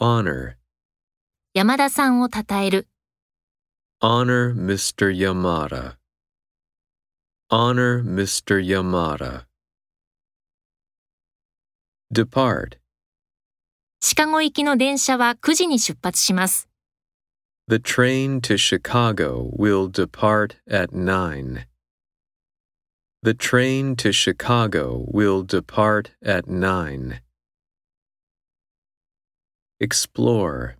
honor. 山田さんを称える。Honor Mr. Yamada. Honor Mr. Yamada. Depart. シカゴ行きの電車は9時に出発します。The train to Chicago will depart at 9. The train to Chicago will depart at 9. Explore.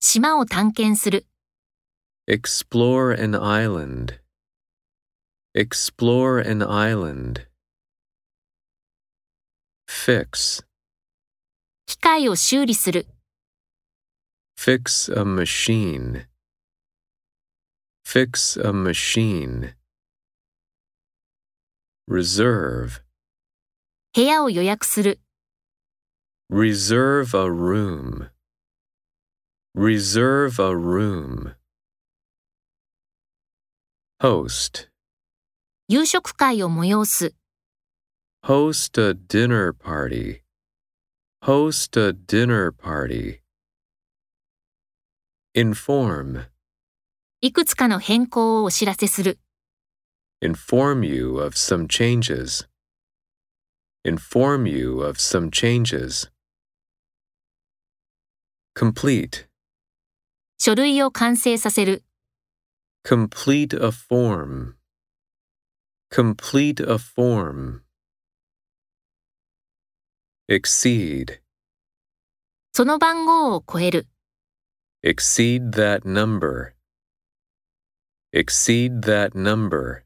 島を探検する。 Explore an island. Explore an island. Fix. 機械を修理する。 Fix a machine. Fix a machine. Reserve. 部屋を予約する。 Reserve a room. Reserve a room. Host. 夕食会を催す。 Host a dinner party. Host a dinner party. Inform. いくつかの変更をお知らせする。 Inform you of some changes. Inform you of some changes. Complete. 書類を完成させる。Complete a form. Complete a form. Exceed. その番号を超える。Exceed that number. Exceed that number.